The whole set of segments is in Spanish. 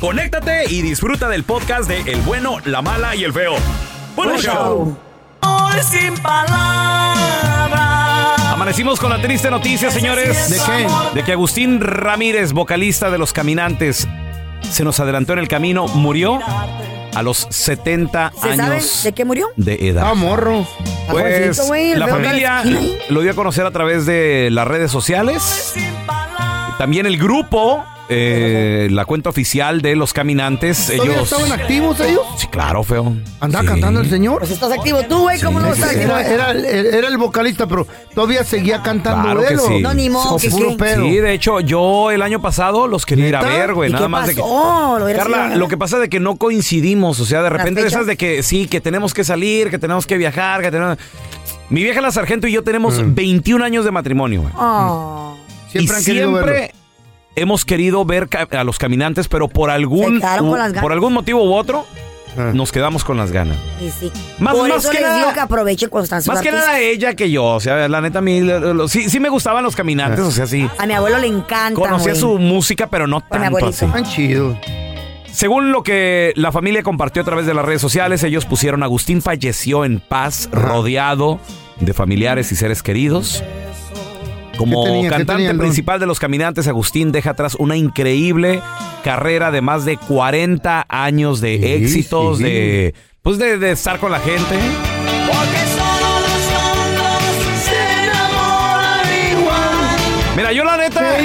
conéctate y disfruta del podcast de El bueno, la mala y el feo. ¡Buen show! Hoy sin palabras. Amanecimos con la triste noticia, señores. ¿De qué? De que Agustín Ramírez, vocalista de Los Caminantes, se nos adelantó en el camino, murió a los 70 ¿Se sabe años de qué murió? de edad. Ah, morro. Pues la familia lo dio a conocer a través de las redes sociales. También el grupo, eh, la cuenta oficial de los caminantes, ¿Todavía ellos... estaban activos ellos? Sí, claro, feo. ¿Andaba Sí. cantando el señor? Pues estás activo tú, güey, ¿cómo no estás activo? Era, era, el- era el vocalista, pero todavía seguía cantando Claro que sí. No, ni modo, que puro pedo. Sí, de hecho, yo el año pasado los quería ir a ver, güey. ¿Y Nada qué más de que. ¿Lo Carla, lo que pasa es de que no coincidimos. O sea, de repente esas de que sí, que tenemos que salir, que tenemos que viajar, que tenemos. Mi vieja la sargento y yo tenemos 21 años de matrimonio, güey. Oh. Siempre y han querido siempre verlo. Hemos querido ver a los caminantes, pero por algún por algún motivo u otro Ah. nos quedamos con las ganas. Y sí. Más- Por más eso que les nada- digo que están sus Más que nada ella que yo, o sea, la neta a mí lo- lo- sí, sí me gustaban los caminantes, o sea, sí. A mi abuelo le encanta. Conocía su música, pero no tanto así. Están chidos. Según lo que la familia compartió a través de las redes sociales, ellos pusieron Agustín falleció en paz, rodeado de familiares y seres queridos. Como ¿Qué tenía? ¿Qué cantante principal de los caminantes, Agustín deja atrás una increíble carrera de más de 40 años de Sí, éxitos, sí. de pues de, de estar con la gente. Mira, yo la neta,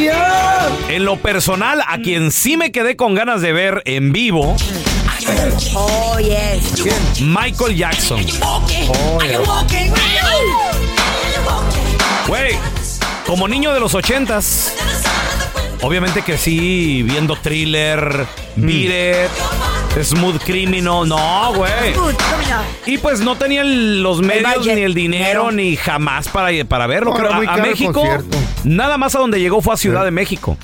en lo personal, a quien sí me quedé con ganas de ver en vivo, Oh, yes. Michael Jackson. Güey, como niño de los ochentas, obviamente crecí viendo thriller, Beat It, Smooth Criminal, no, güey. Y pues no tenían los medios, ni el dinero, ni jamás para, para verlo. Muy a, México, nada más a donde llegó fue a Ciudad de México.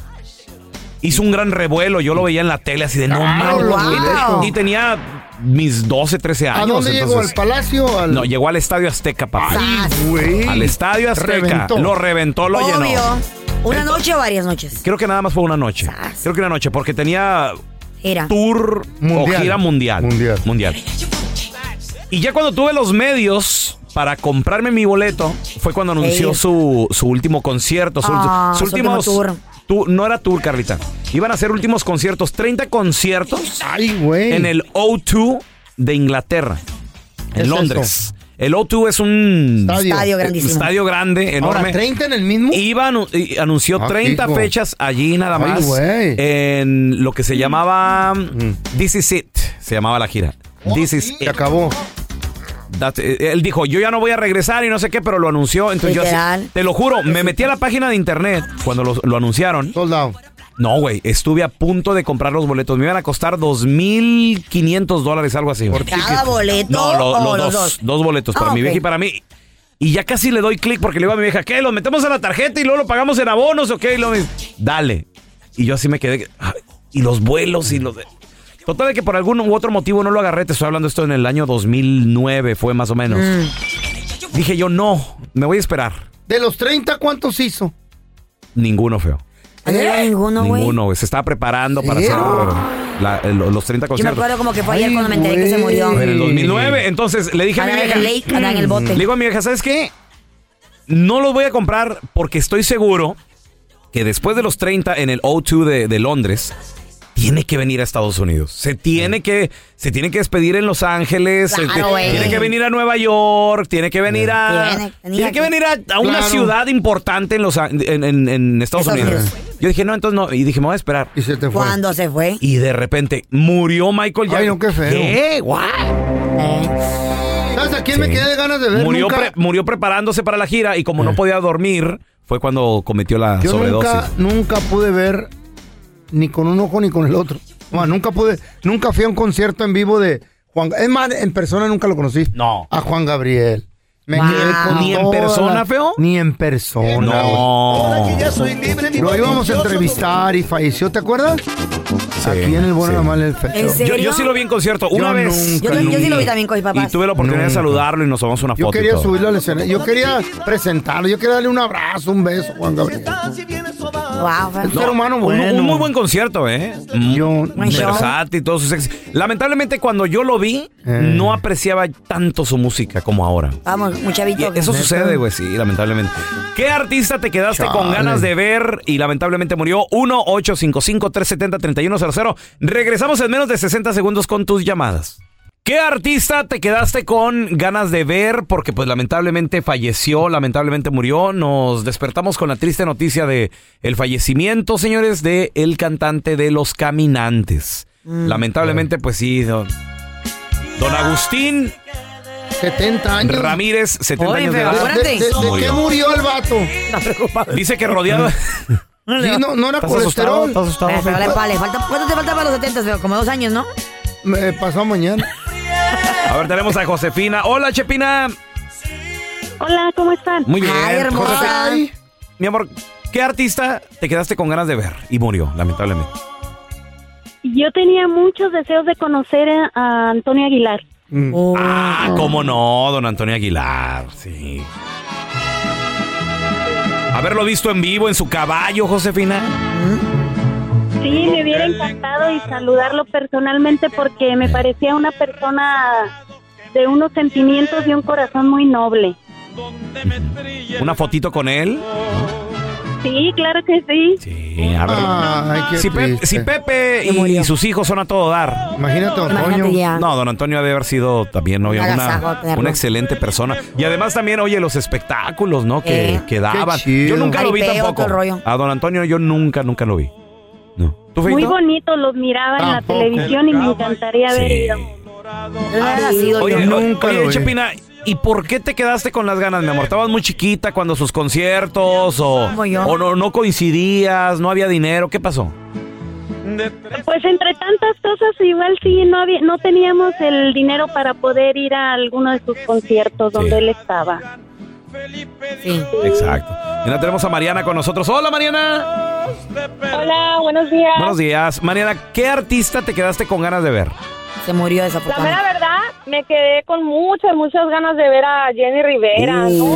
Hizo un gran revuelo, yo lo veía en la tele así de no mames. wow. Y tenía mis 12, 13 años. ¿A dónde llegó? entonces- ¿Al palacio? Al... No, llegó al Estadio Azteca, papá. Sas. Güey. Al Estadio Azteca. Reventó. Lo reventó, lo Obvio. llenó. ¿Una noche o varias noches? Creo que nada más fue una noche. Sas. Creo que una noche, porque tenía Era. tour Mundial. o gira mundial. Mundial. Mundial. Y ya cuando tuve los medios para comprarme mi boleto, fue cuando anunció su, su último concierto. Su, Ah, su su último tour. Tu- no era tour, Carlita. Iban a hacer últimos conciertos. 30 conciertos Ay, güey. en el O2 de Inglaterra. ¿Qué En es Londres. El O2 es un Estadio. Estadio grandísimo. estadio grande, enorme. Ahora, ¿30 en el mismo? Iba, anu- y anunció Ah, 30 hijo. fechas allí nada Ay, más. güey. en lo que se llamaba This is it. Se llamaba la gira. This is Se it. acabó. Eh, él dijo, yo ya no voy a regresar y no sé qué, pero lo anunció. Entonces yo así- te lo juro, me metí a la página de internet cuando lo, lo anunciaron Sold out. No, güey, estuve a punto de comprar los boletos. Me iban a costar 2.500 dólares, algo así. güey. ¿Cada boleto No, lo- o los dos, dos? boletos para Ah, mi vieja y para mí. Y ya casi le doy clic porque le digo a mi vieja, ¿qué? ¿Lo metemos a la tarjeta y luego lo pagamos en abonos o qué? Y luego me dice, dale. Y yo así me quedé. ay, Y los vuelos y los... Total de que por algún u otro motivo no lo agarré. Te estoy hablando esto en el año 2009, fue más o menos. Mm. Dije yo, no, me voy a esperar. De los 30, ¿cuántos hizo? Ninguno feo. Era ninguno, güey. Ninguno, güey. Se estaba preparando para hacer ¿Cero? la- el- los 30 Yo me conciertos. acuerdo como que fue ayer Ay, cuando me enteré que se güey. murió. En el 2009. Entonces le dije a mi vieja. el lake, anda en el bote. Le digo a mi vieja, ¿sabes qué? No los voy a comprar porque estoy seguro que después de los 30 en el O2 de, de Londres, tiene que venir a Estados Unidos. Se tiene que, se tiene que despedir en Los Ángeles. Claro, tiene que venir a Nueva York. Tiene que venir a. Tiene- que venir a, a una ciudad importante en, los, en, en- en Estados Unidos. Yo dije, no, entonces no. Y dije, me voy a esperar. Y se te fue. ¿Cuándo se fue? Y de repente murió Michael Jackson. Ay, no, qué feo. ¿Qué? What? Eh, ¿Sabes a quién me quedé de ganas de ver? Murió, Nunca- pre- murió preparándose para la gira y como no podía dormir, fue cuando cometió la Yo sobredosis. nunca, nunca pude ver ni con un ojo ni con el otro. No, nunca pude, nunca fui a un concierto en vivo de Juan. Es más, en persona nunca lo conocí. No. A Juan Gabriel. Me Wow. quedé con ¿Ni en persona, la- feo? Ni en persona. No. Lo íbamos a entrevistar y falleció, ¿te acuerdas? Aquí en el Bueno, sí. la Mala y el Feo. ¿En Yo, serio? yo sí lo vi en concierto una Yo vez. Yo, nunca, yo sí lo vi también con mis Y papás. tuve la oportunidad de Nunca. saludarlo y nos tomamos una Yo foto. y quería todo. subirlo al escenario. Yo quería presentarlo. Yo quería darle un abrazo, un beso, Juan Gabriel. Wow, fue- Un ser humano Un- bueno. Un, muy buen concierto, ¿eh? Yo- Buen show. Versátil, todos sus ex- Lamentablemente, cuando yo lo vi, Eh. no apreciaba tanto su música como ahora. Vamos, un Y chavito. eso sucede, güey, sí, lamentablemente. ¿Qué artista te quedaste con Chale. ganas de ver y lamentablemente murió? 1-855-370-3100. Regresamos en menos de 60 segundos con tus llamadas. ¿Qué artista te quedaste con ganas de ver? Porque pues lamentablemente falleció, lamentablemente murió. Nos despertamos con la triste noticia de el fallecimiento, señores, de el cantante de Los Caminantes. Lamentablemente, pues sí, don, don Agustín 70 años. Ramírez, 70 Oye, años de pero edad. ¿De, Espérate. de- de qué Murió. murió el vato? Dice que rodeado. Sí, no, no era ¿Estás asustado? colesterol. ¿Estás asustado? Eh, pero le pa- le falta, ¿Cuánto te falta para los 70? feo? Como dos años, ¿no? Me pasó mañana. A ver, tenemos a Josefina. Hola, Chepina. Hola, ¿cómo están? Muy bien. Ay, hermosa. Josefina, Ay, mi amor, ¿qué artista te quedaste con ganas de ver? Y murió, lamentablemente. Yo tenía muchos deseos de conocer a, a Antonio Aguilar. mm, Oh. Ah, cómo no, don Antonio Aguilar. Sí. Haberlo visto en vivo en su caballo, Josefina. Sí, me hubiera encantado y saludarlo personalmente porque me parecía una persona de unos sentimientos y un corazón muy noble. Una fotito con él. Sí, claro que sí. Sí, a ver. Ay, qué Si, Pe- triste. si Pepe Se murió. y sus hijos son a todo dar. Imagínate, Imagínate Antonio. ya. No, don Antonio debe haber sido también oye, Agasajo una, una excelente persona. Y además también, oye, los espectáculos, ¿no? Que, Eh. que daban. Chido. Yo nunca lo vi Jaripeo, tampoco. todo el rollo. A don Antonio yo nunca, nunca lo vi. No. ¿Tú, Muy Feito? bonito, los miraba en la Tampoco. televisión y me encantaría haber Sí. ido. No nacido, Oye, yo. o- nunca oye, vi. Chepina, ¿y por qué te quedaste con las ganas, mi amor? ¿Estabas muy chiquita cuando sus conciertos o, no, no coincidías, no había dinero? ¿Qué pasó? Pues entre tantas cosas, igual sí, no, había, no teníamos el dinero para poder ir a alguno de sus conciertos donde Sí. él estaba. Sí. Exacto. Y ahora tenemos a Mariana con nosotros. Hola, Mariana. Hola, buenos días. Buenos días. Mariana, ¿qué artista te quedaste con ganas de ver? Se murió La mera verdad, me quedé con muchas, muchas ganas de ver a Jenny Rivera. Uh.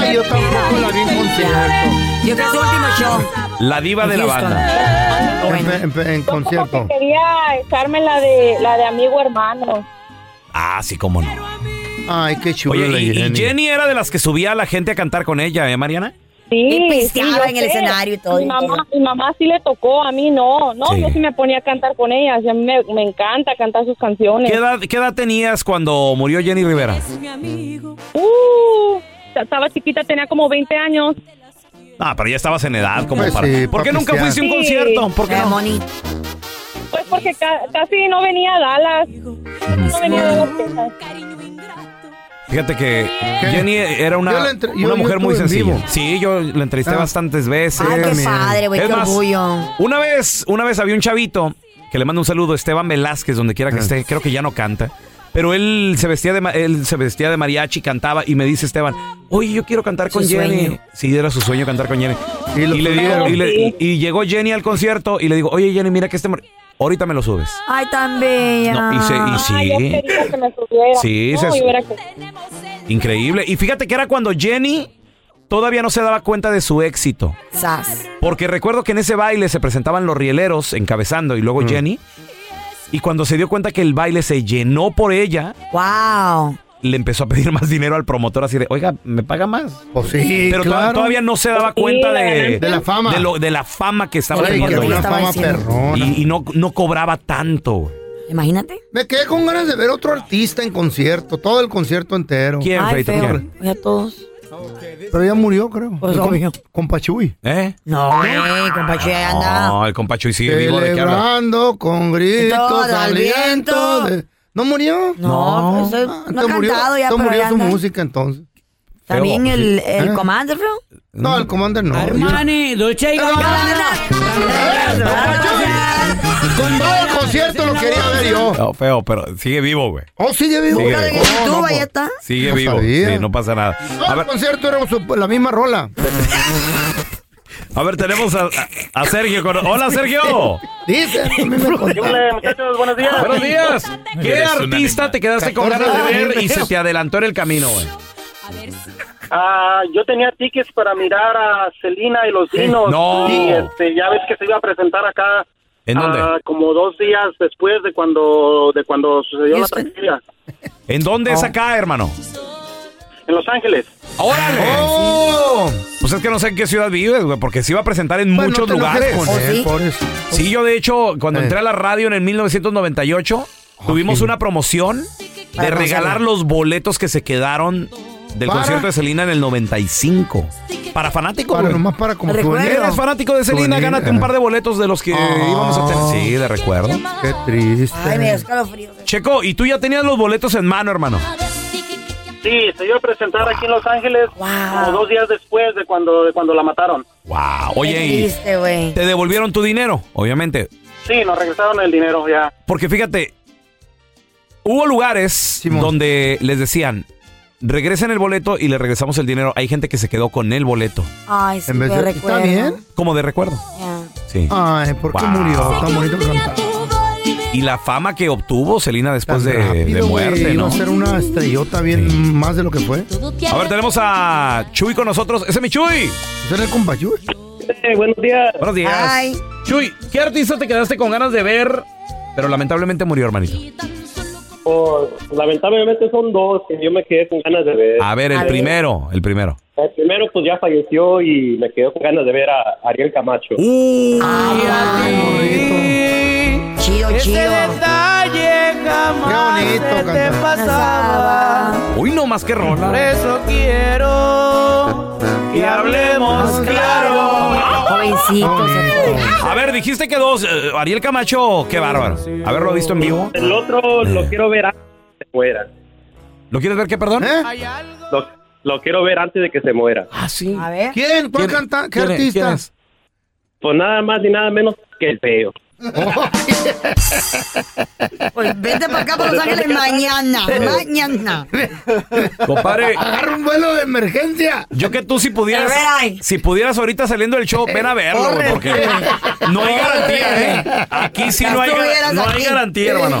Ay, yo tampoco la vi en concierto. Yo fui a su último show. La diva de la banda. En, Bueno. en- en Como concierto. que quería echarme la de, la de amigo hermano. Ah, sí, cómo no. Ay, qué chulo Oye, y, y Jenny. Jenny era de las que subía a la gente a cantar con ella, ¿eh, Mariana? Sí, Y sí, en el sé. escenario y todo, Mi y mamá, todo. mi mamá sí le tocó, a mí no. No, Sí. yo sí me ponía a cantar con ella. a mí me, me encanta cantar sus canciones. ¿Qué edad, qué edad tenías cuando murió Jenny Rivera? Uh, estaba chiquita, tenía como 20 años. Ah, pero ya estabas en edad como Pues para... sí, ¿Por qué nunca fuiste a un Sí. concierto? ¿Por qué no? Moni. Pues porque ca- casi no venía a Dallas. No venía a Dallas. Fíjate que Jenny era una, Yo la entre- yo- una yo mujer muy estuve en sencilla. vivo. Sí, yo la entrevisté Ah. bastantes veces. Ay, qué padre, güey, Es qué más, orgullo. Una vez, una vez había un chavito que le mando un saludo, Esteban Velázquez, donde quiera Ah. que esté, creo que ya no canta. Pero él se vestía de ma- él se vestía de mariachi, cantaba y me dice Esteban, oye, yo quiero cantar con Su Jenny. sueño. Sí, era su sueño cantar con Jenny. Y lo Y, le digo, subieron. y, le- y llegó Jenny al concierto y le digo, oye Jenny, mira que este... mor- Ahorita me lo subes. Ay, tan bella. No, y se- y Ay, sí. yo quería que me subiera. Sí, no, se- que- Increíble. Y fíjate que era cuando Jenny todavía no se daba cuenta de su éxito. Sas. Porque recuerdo que en ese baile se presentaban los rieleros encabezando y Mm. luego Jenny. Y cuando se dio cuenta que el baile se llenó por ella, Wow. Le empezó a pedir más dinero al promotor así de, oiga, ¿me paga más? Pues sí, Pero claro. todavía no se daba Sí, cuenta de. De la fama. De, lo- de la fama que estaba Oye, Oye, que teniendo. una fama perrona. Y, y no, no cobraba tanto. Imagínate. Me quedé con ganas de ver otro artista en concierto, todo el concierto entero. ¿Quién, Ay, Feito? feo. ¿Quién? Oye, a todos. Pero ya murió, creo. Pues El obvio. Compa Chuy. ¿Eh? No, güey, compa Chuy, anda. No, el compacho y sigue vivo de qué habla. Con gritos Todo al al viento. viento. de- ¿No murió? No, No. pues, eh, Ah, no ha murió, cantado ya, entonces pero murió ya su anda. música entonces. También Feo, el, el ¿Eh? Commander, feo. No, el Commander no. Armani, Dolce y Gabbana. Con todo el concierto lo quería ver yo. No, feo, pero sigue vivo, güey. Oh, sigue vivo. Sigue vivo. YouTube, no, pues. está. Sigue No vivo. sabía. Sí, no pasa nada. Todo A el ver, concierto era la misma rola. a ver tenemos a, a- a Sergio. con- Hola, Sergio. Dice, a. Hola, muchachos, buenos días. Buenos días. ¿Qué artista te quedaste con 14 ganas de ver y se te adelantó en el camino, güey? Ah, yo tenía tickets para mirar a Celina y los Dinos. No. Y este, ya ves que se iba a presentar acá. ¿En dónde? ah, como dos días después de cuando de cuando sucedió la tragedia. ¿En dónde es acá, hermano? En Los Ángeles. ¡Órale! Oh, Pues es que no sé en qué ciudad vives, güey, porque se iba a presentar en Bueno, muchos lugares. con ¿Oh, él, sí? por eso. Sí, yo de hecho, cuando Eh. entré a la radio en el 1998, tuvimos Ah, sí. una promoción de Para regalar los boletos que se quedaron del ¿Para? concierto de Selena en el 95. Para fanáticos, Para, güey. nomás para como. ¿Eres fanático de Selena? Gánate un eh. par de boletos de los que Ah. íbamos a tener. Sí, de recuerdo. Qué triste. Ay, me dio escalofríos. Checo, ¿y tú ya tenías los boletos en mano, hermano? Sí, se iba a presentar aquí en Los Ángeles Wow. como dos días después de cuando de cuando la mataron. Wow. Oye, ¿y triste, güey. te devolvieron tu dinero? Obviamente. Sí, nos regresaron el dinero ya. Porque fíjate, hubo lugares Simón. donde les decían, regresen el boleto y le regresamos el dinero. Hay gente que se quedó con el boleto. Ay, sí, En vez me de- recuerdo. ¿Está bien? Como de recuerdo. Ya. Sí. Ay, ¿por qué Wow. murió? Tan bonito que cantaba. Y la fama que obtuvo Selena después de, de rápido, muerte, ¿no? a ser una estrellota bien más de lo que fue. A ver, tenemos a Chuy con nosotros. Ese es mi Chuy. El compa Chuy. buenos días. Buenos días. Ay. Chuy, ¿qué artista te quedaste con ganas de ver? Pero lamentablemente murió, hermanito. Pues, lamentablemente son dos que yo me quedé con ganas de ver. A ver, el A ver. primero, el primero. El primero pues ya falleció y me quedé con ganas de ver a Ariel Camacho. Uh, Chido, chido. detalle jamás Qué bonito se te cantar. pasaba. uy, no más que Por rola. eso quiero que hablemos claro. Jovencito. A ver, dijiste que dos. eh, Ariel Camacho, qué bárbaro. Haberlo visto en vivo. El otro lo quiero ver antes de que se muera. ¿Lo quieres ver qué, perdón? ¿Eh? Lo, lo quiero ver antes de que se muera. Ah, sí. A ver. ¿Quién? ¿Cuál ¿Quién- canta? ¿Qué quién es- artista? quién es? Pues nada más ni nada menos que el feo. Pues vete para acá, para Los Ángeles mañana. Mañana. Compadre, Agarra un vuelo de emergencia. yo que tú si pudieras. A ver, ay. Si pudieras ahorita saliendo del show, ven a verlo, güey, Corre. porque no hay garantía, ¿eh? Aquí sí no hay, gar- estuvieras no hay aquí. garantía, hermano.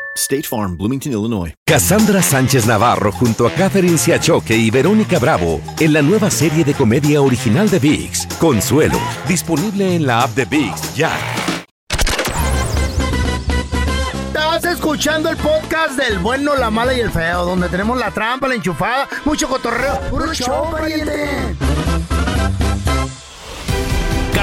State Farm, Bloomington, Illinois. Cassandra Sánchez Navarro junto a Catherine Siachoque y Verónica Bravo en la nueva serie de comedia original de VIX, Consuelo, disponible en la app de VIX ya. Estás escuchando el podcast del bueno, la mala y el feo, donde tenemos la trampa, la enchufada, mucho cotorreo. ¡Puro show, pariente!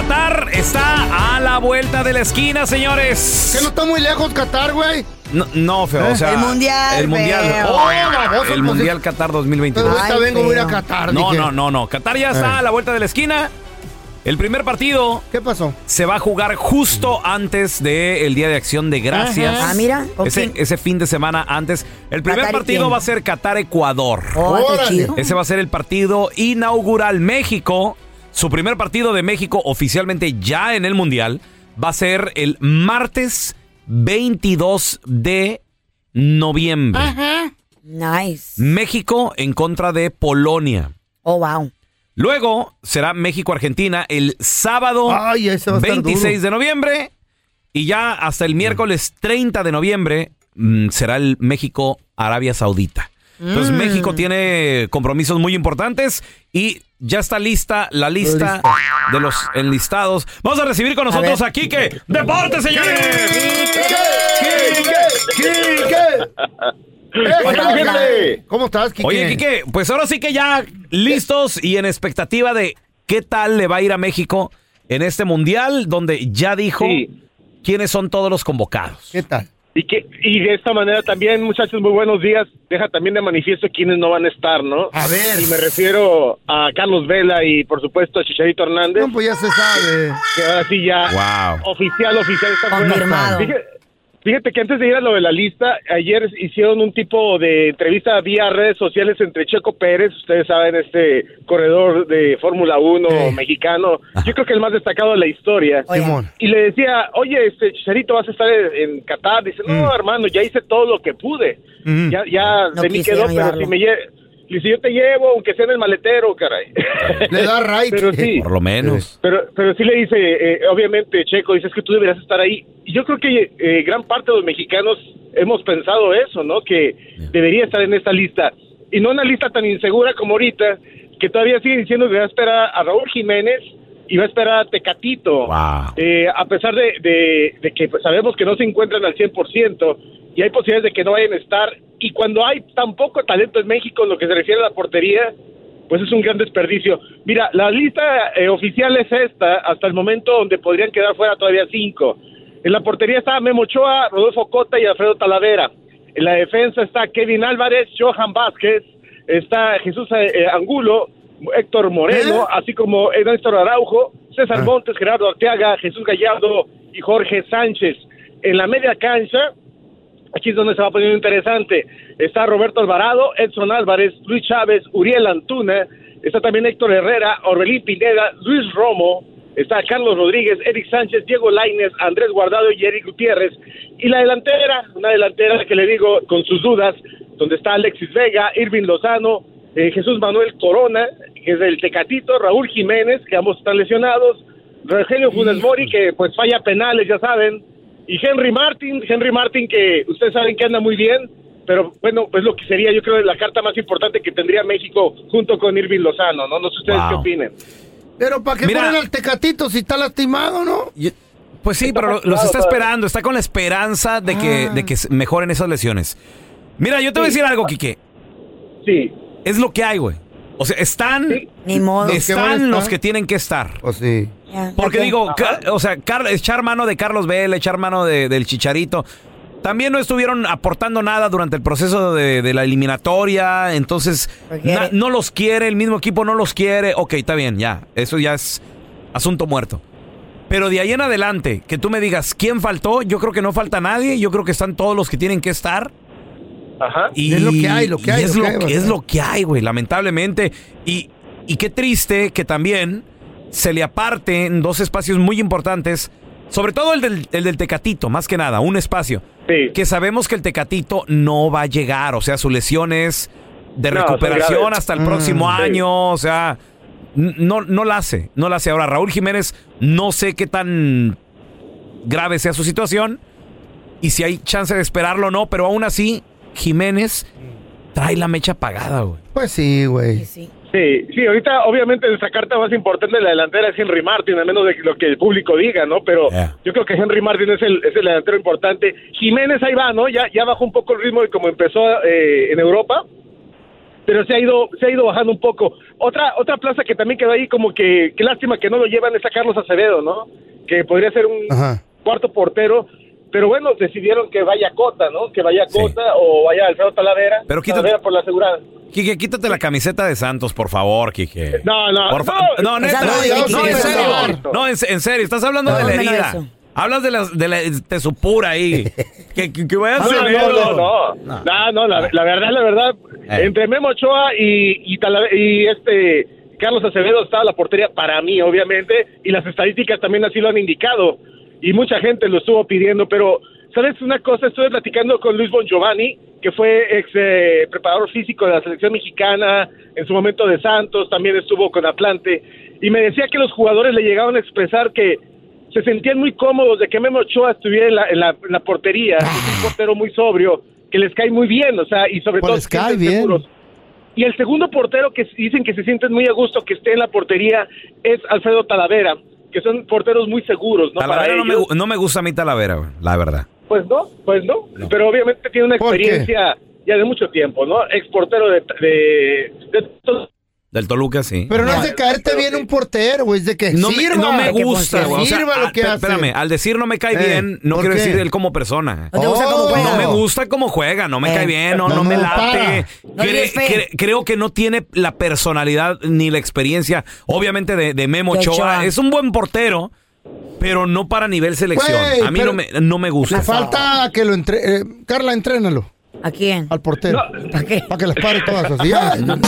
Qatar está a la vuelta de la esquina, señores. Que no está muy lejos Qatar, güey. No, no, feo, o sea... El mundial, El mundial. feo. Oh, baboso, el mundial Qatar 2022. Pero Ay, vengo a ir a. Qatar, No, dije. no, no, no. Qatar ya está Eh. a la vuelta de la esquina. El primer partido ¿Qué pasó? se va a jugar justo antes del Día de Acción de Gracias. Ah, mira, ¿con Ese, fin de semana antes. El primer ¿Qatar y partido va a ser Qatar-Ecuador. Oh, qué Órale. chido. Ese va a ser el partido inaugural. México, su primer partido de México oficialmente ya en el Mundial, va a ser el martes 22 de noviembre. Nice. México en contra de Polonia. Oh, wow. Luego será México-Argentina el sábado Ay, ese va a estar 26 duro. de noviembre. Y ya hasta el miércoles 30 de noviembre mm, será el México-Arabia Saudita. Entonces Mm. México tiene compromisos muy importantes y ya está lista la lista de los enlistados. Vamos a recibir con nosotros a, Quique. ¡Deporte, señores! Hola, gente. ¿Cómo estás, Kike? Oye, Quique, pues ahora sí que ya listos y en expectativa de qué tal le va a ir a México en este mundial, donde ya dijo Sí. quiénes son todos los convocados. ¿Qué tal? Y, que, y de esta manera también, muchachos, muy buenos días. Deja también de manifiesto quiénes no van a estar, ¿no? A ver. Y me refiero a Carlos Vela y, por supuesto, a Chicharito Hernández. No, pues ya se sabe. que ahora sí ya Wow. oficial, oficial está fuera. Confirmado. Fíjate, que antes de ir a lo de la lista, ayer hicieron un tipo de entrevista vía redes sociales entre Checo Pérez, ustedes saben, este corredor de Fórmula 1 Eh. mexicano, yo creo que el más destacado de la historia. Oye. Y le decía, oye, este Chicharito, vas a estar en, Qatar. Dice, no, hermano, ya hice todo lo que pude. Mm. Ya, ya No de mí quedó, pero si me lle- y si yo te llevo, aunque sea en el maletero, caray. Le da right. Pero sí. Por lo menos. Pero, pero sí le dice, eh, obviamente, Checo, dice es que tú deberías estar ahí. Y yo creo que eh, gran parte de los mexicanos hemos pensado eso, ¿no? Que debería estar en esta lista. Y no una lista tan insegura como ahorita, que todavía sigue diciendo que va a esperar a Raúl Jiménez y va a esperar a Tecatito. Wow. Eh, a pesar de, de- de que pues, sabemos que no se encuentran al 100% y hay posibilidades de que no vayan a estar. Y cuando hay tan poco talento en México en lo que se refiere a la portería, pues es un gran desperdicio. Mira, la lista eh, oficial es esta, hasta el momento donde podrían quedar fuera todavía cinco. En la portería está Memo Ochoa, Rodolfo Cota y Alfredo Talavera. En la defensa está Kevin Álvarez, Johan Vázquez, está Jesús eh, Angulo, Héctor Moreno, así como Néstor Araujo, César Montes, Gerardo Arteaga, Jesús Gallardo y Jorge Sánchez. En la media cancha, aquí es donde se va poniendo interesante. Está Roberto Alvarado, Edson Álvarez, Luis Chávez, Uriel Antuna, está también Héctor Herrera, Orbelín Pineda, Luis Romo, está Carlos Rodríguez, Eric Sánchez, Diego Laines, Andrés Guardado y Eric Gutiérrez. Y la delantera, una delantera que le digo con sus dudas, donde está Alexis Vega, Irving Lozano, eh, Jesús Manuel Corona, que es del Tecatito, Raúl Jiménez, que ambos están lesionados, Rogelio Funes Mori, que pues falla penales, ya saben, y Henry Martin, Henry Martin que ustedes saben que anda muy bien, pero bueno, pues lo que sería yo creo la carta más importante que tendría México junto con Irving Lozano, ¿no? No sé ustedes Wow. qué opinen. Pero ¿para qué Mira. ponen al tecatito si está lastimado, no? Pues sí, pero lo- los está esperando, está con la esperanza de que, de que mejoren esas lesiones. Mira, yo te voy a decir algo, Quique. Sí. Es lo que hay, güey. O sea, están, Ni modo. Están los que tienen que estar. Pues sí. Ya, Porque digo, o sea, echar mano de Carlos Vela, echar mano de- del Chicharito. También no estuvieron aportando nada durante el proceso de, de la eliminatoria. Entonces, na- no los quiere, el mismo equipo no los quiere. Ok, está bien, ya. Eso ya es asunto muerto. Pero de ahí en adelante, que tú me digas quién faltó, yo creo que no falta nadie. Yo creo que están todos los que tienen que estar. Ajá. Y Es lo que hay, lo que hay, Es lo lo que hay, que, es lo que hay, güey, lamentablemente. Y, y qué triste que también se le aparten dos espacios muy importantes, sobre todo el del, el del Tecatito, más que nada, un espacio. que sabemos que el Tecatito no va a llegar, o sea, su lesión es de No, recuperación hasta el próximo Mm, sí. año, o sea, no, no la hace, no la hace. Ahora, Raúl Jiménez, no sé qué tan grave sea su situación y si hay chance de esperarlo o no, pero aún así, Jiménez trae la mecha apagada, güey. Pues sí, güey. Sí, sí, ahorita obviamente nuestra carta más importante de la delantera es Henry Martin, a menos de lo que el público diga, ¿no? Pero yo creo que Henry Martin es el, es el delantero importante. Jiménez ahí va, ¿no? Ya, ya bajó un poco el ritmo de como empezó eh, en Europa, pero se ha ido se ha ido bajando un poco. Otra otra plaza que también quedó ahí como que qué lástima que no lo llevan es a Carlos Acevedo, ¿no? Que podría ser un cuarto portero. Pero bueno, decidieron que vaya Cota, ¿no? Que vaya Cota o vaya Alfredo Talavera. Pero quítate- Talavera por la asegurada. Quique, quítate la camiseta de Santos, por favor, Quique. No, no, Por no, no, neta. no, No, en serio. no. No, en, en serio. Estás hablando No, de la no, no, herida. Hablas de, la, de su pura ahí. que, que, que vaya a No, no, no, no, no, no, la, la verdad, la verdad, Eh. entre Memo Ochoa y, y, Tala- y este Carlos Acevedo estaba la portería para mí, obviamente, y las estadísticas también así lo han indicado, y mucha gente lo estuvo pidiendo, pero, ¿sabes una cosa? Estuve platicando con Luis Bon Giovanni, que fue ex eh, preparador físico de la selección mexicana, en su momento de Santos, también estuvo con Atlante, y me decía que los jugadores le llegaban a expresar que se sentían muy cómodos de que Memo Ochoa estuviera en la, en la, en la portería, es un portero muy sobrio, que les cae muy bien, o sea, y sobre Pues todo les cae bien. seguros. Y el segundo portero que dicen que se sienten muy a gusto que esté en la portería es Alfredo Talavera, que son porteros muy seguros, ¿no? Talavera Para no me, ellos. no me gusta a mí Talavera, la verdad. Pues no, pues no, pero obviamente tiene una experiencia ya de mucho tiempo, ¿no? Ex portero de, de, de todos Del Toluca, sí. Pero no es de caerte bien un portero, güey, es de que no me, no me gusta, güey. O sea, sirva ah, lo que hace. Espérame, al decir no me cae Eh, bien, no ¿por quiero qué? decir él como persona. ¿No te gusta cómo juega? No me gusta cómo juega, no me Eh, cae bien, no, no, no me late. para. No Cre- tienes fe. cre- creo que no tiene la personalidad ni la experiencia, obviamente, de, de Memo De Ochoa. Ochoa. Es un buen portero, pero no para nivel selección. A mí no me, no me gusta. Falta que lo entre... eh, Carla, entrénalo. ¿A quién? Al portero. ¿Para qué? Para que las pare todas así. ¿Para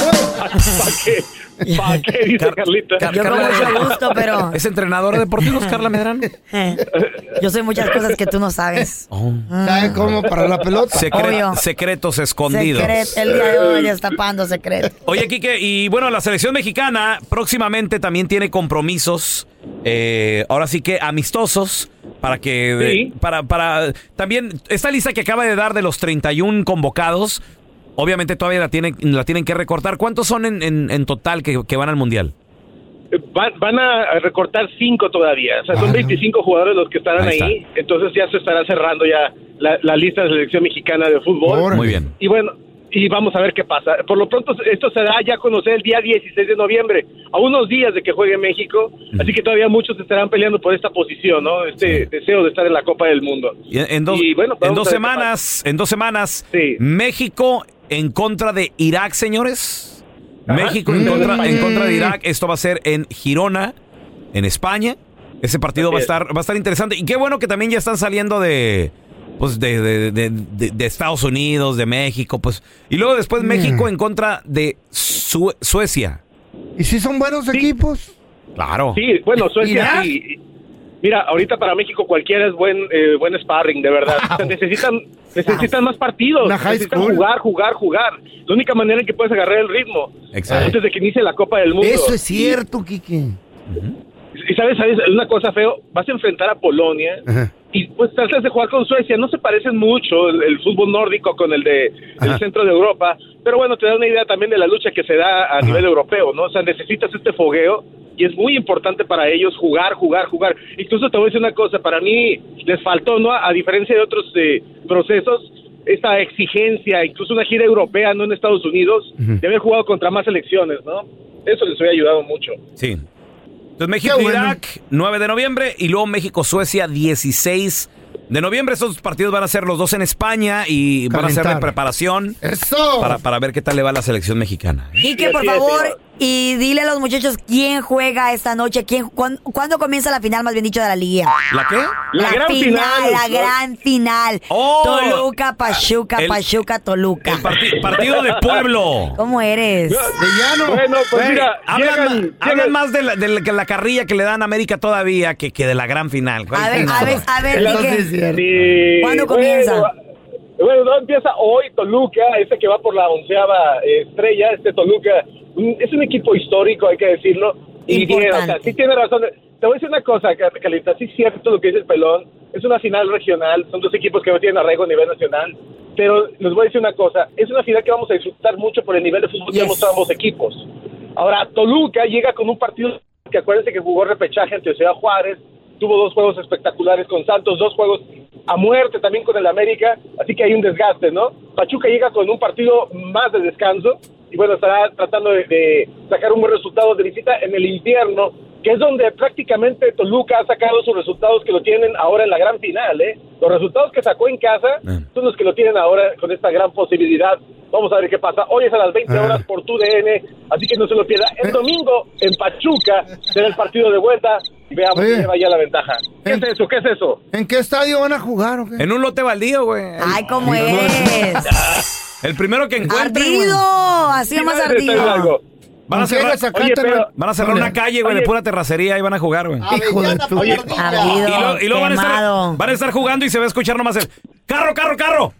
qué? ¿Para qué? Dice Carlita. Yo con mucho gusto, pero ¿Es entrenadora de deportivos, Carla Medrano? yo sé muchas cosas que tú no sabes. ¿Sabe cómo parar la pelota? Secre- Obvio. secretos escondidos. Secret, el día de hoy destapando secreto. Oye, Quique, y bueno, la selección mexicana próximamente también tiene compromisos, eh, ahora sí que amistosos, para que, Sí. para, para, también, esta lista que acaba de dar de los 31 convocados, obviamente todavía la tienen, la tienen que recortar. ¿Cuántos son en, en- en total que, que van al Mundial? Van, van a recortar cinco todavía, o sea, son 25 jugadores los que estarán Ahí ahí, entonces ya se estará cerrando ya la, la lista de selección mexicana de fútbol. Muy bien. Y bueno, y vamos a ver qué pasa. Por lo pronto, esto se da ya a conocer el día 16 de noviembre, a unos días de que juegue México, así que todavía muchos estarán peleando por esta posición, ¿no? Este deseo de estar en la Copa del Mundo. Y en, dos, Y bueno, en dos semanas, en dos semanas, México en contra de Irak, señores. Ajá. México en Mm. contra, en Mm. contra de Irak. Esto va a ser en Girona, en España. Ese partido va a estar, va a estar interesante. Y qué bueno que también ya están saliendo de. Pues de, de- de- de- de Estados Unidos, de México, pues. Y luego después México en contra de Sue- Suecia. ¿Y si son buenos equipos? Claro. Sí, bueno, Suecia Irak. sí. Mira, ahorita para México cualquiera es buen eh, buen sparring, de verdad. O sea, necesitan necesitan más partidos, necesitan school. jugar, jugar, jugar. La única manera en que puedes agarrar el ritmo Exacto. antes de que inicie la Copa del Mundo. Eso es cierto, Kike. Y, y sabes, sabes, una cosa feo, vas a enfrentar a Polonia y pues tratas de jugar con Suecia, no se parecen mucho el, el fútbol nórdico con el de el centro de Europa, pero bueno, te da una idea también de la lucha que se da a nivel europeo, ¿no? O sea, necesitas este fogueo y es muy importante para ellos jugar, jugar, jugar. Incluso te voy a decir una cosa, para mí les faltó, ¿no? A diferencia de otros eh, procesos, esta exigencia, incluso una gira europea, no en Estados Unidos, de haber jugado contra más selecciones, ¿no? Eso les hubiera ayudado mucho. Sí. Entonces México-Irak, 9 de noviembre, y luego México-Suecia, 16 de noviembre. Estos partidos van a ser los dos en España y van a ser de preparación ¡Eso! para, para ver qué tal le va a la selección mexicana. ¿eh? Quique, Sí, por favor. Y dile a los muchachos quién juega esta noche, quién, cuán- cuándo comienza la final, más bien dicho, de la liguilla. ¿La qué? La gran final, la gran final. Oh. Toluca, Pachuca, El- Pachuca, Toluca. Parti- partido de pueblo. ¿Cómo eres? Bueno, pues mira, hablan, llegan- ma- hablan llegan- más de la, de la- carrilla que le dan a América todavía que, que de la gran final. ¿Cuál A ver, a ver, a ver. Sí, ¿Cuándo bueno, comienza? Bueno, no, empieza hoy Toluca, este que va por la onceava eh, estrella, este Toluca. Un- Es un equipo histórico, hay que decirlo. Y o sea, sí tiene razón. Te voy a decir una cosa, Carlita, sí es cierto lo que dice el pelón. Es una final regional, son dos equipos que no tienen arraigo a nivel nacional. Pero les voy a decir una cosa, es una final que vamos a disfrutar mucho por el nivel de fútbol que Yes. han mostrado ambos equipos. Ahora, Toluca llega con un partido que acuérdense que jugó repechaje ante Ciudad Juárez, tuvo dos juegos espectaculares con Santos, dos juegos a muerte también con el América, así que hay un desgaste, ¿no? Pachuca llega con un partido más de descanso y bueno, estará tratando de, de sacar un buen resultado de visita en el invierno, que es donde prácticamente Toluca ha sacado sus resultados que lo tienen ahora en la gran final, ¿eh? Los resultados que sacó en casa son los que lo tienen ahora con esta gran posibilidad. Vamos a ver qué pasa. Hoy es a las 20 Ah. horas por tu DN, así que no se lo pierda. El domingo en Pachuca será el partido de vuelta y veamos Oye. quién lleva ya la ventaja. ¿Qué es eso? ¿Qué es eso? ¿En qué estadio van a jugar o qué? En un lote baldío, güey. Ay, ¿cómo eres? El primero que encuentre. güey. Ardido, así Sí, más ardido. Van a ¿Con qué cerrar, sacaste, Oye, pero- güey? van a cerrar una calle, güey, de pura terracería y van a jugar, güey. Hijo de tu... Oye, Ardido, Y luego, y luego van, a estar, quemado. van a estar jugando y se va a escuchar nomás el carro, carro, carro.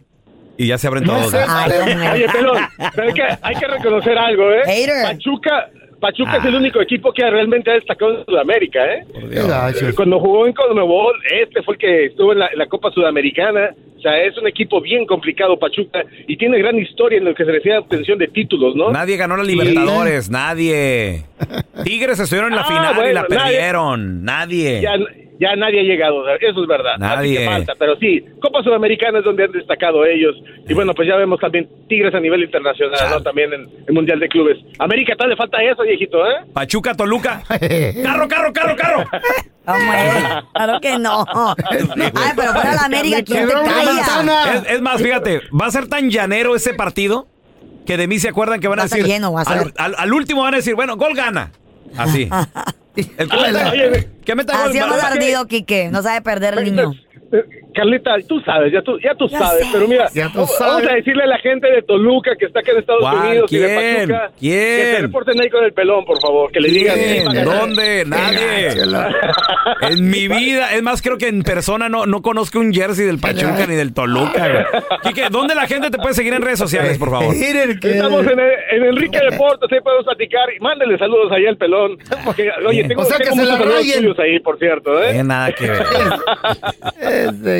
Y ya se abren todos. Ay, Oye, pelón, pero hay que, hay que reconocer algo, ¿eh? Hater. Pachuca, Pachuca es el único equipo que realmente ha destacado en Sudamérica, ¿eh? Qué gacho. Cuando jugó en Conmebol, este fue el que estuvo en la, en la Copa Sudamericana. O sea, es un equipo bien complicado, Pachuca, y tiene gran historia en lo que se refiere a obtención de títulos, ¿no? Nadie ganó la Libertadores, nadie. Tigres estuvieron en la Ah, final y la nadie. perdieron. Nadie. Ya, ya nadie ha llegado, eso es verdad. Así Nadie. que falta, pero sí, Copa Sudamericana es donde han destacado ellos. Y bueno, pues ya vemos también Tigres a nivel internacional, ¿no? También en el Mundial de Clubes. América, tal le falta eso, viejito, ¿eh? Pachuca, Toluca. Carro, carro, carro, carro. ¿Cómo eres? Claro que no. Ay, pero fuera la América, ¿quién te calla? Es, es más, fíjate, va a ser tan llanero ese partido que de mí se acuerdan que van a Va a decir. lleno, va a al- al último van a decir, bueno, gol gana. Así. El que meta, Oye, que meta gol Así más ardido, Quique. No sabe perder el niño. Carlita, tú sabes, ya tú, ya tú Ya sabes, sé. pero mira, Ya tú vamos sabes. a decirle a la gente de Toluca que está acá en Estados ¿Cuál? Unidos y de ¿Quién? Pachuca ¿Quién? que se reporten ahí con el pelón, por favor, que le digan. ¿Quién? "Sí, va a ¿Dónde? Nadie. En mi vida, es más, creo que en persona no, no conozco un jersey del Pachuca ni del Toluca. Quique, ¿dónde la gente te puede seguir en redes sociales, por favor? Miren que... Estamos en, el- en Enrique Deportes, ahí podemos platicar. Y mándenle saludos ahí al pelón. Que, oye, tengo, O sea, que tengo se muchos la saludos tuyos ahí, por cierto, ¿eh? Eh, nada que ver.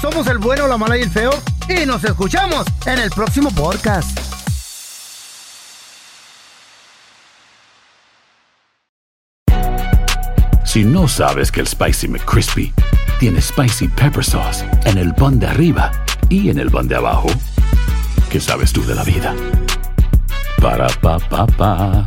Somos el bueno, la mala y el feo. Y nos escuchamos en el próximo podcast. Si no sabes que el Spicy McCrispy tiene Spicy Pepper Sauce en el pan de arriba y en el pan de abajo, ¿qué sabes tú de la vida? Para, pa, pa, pa.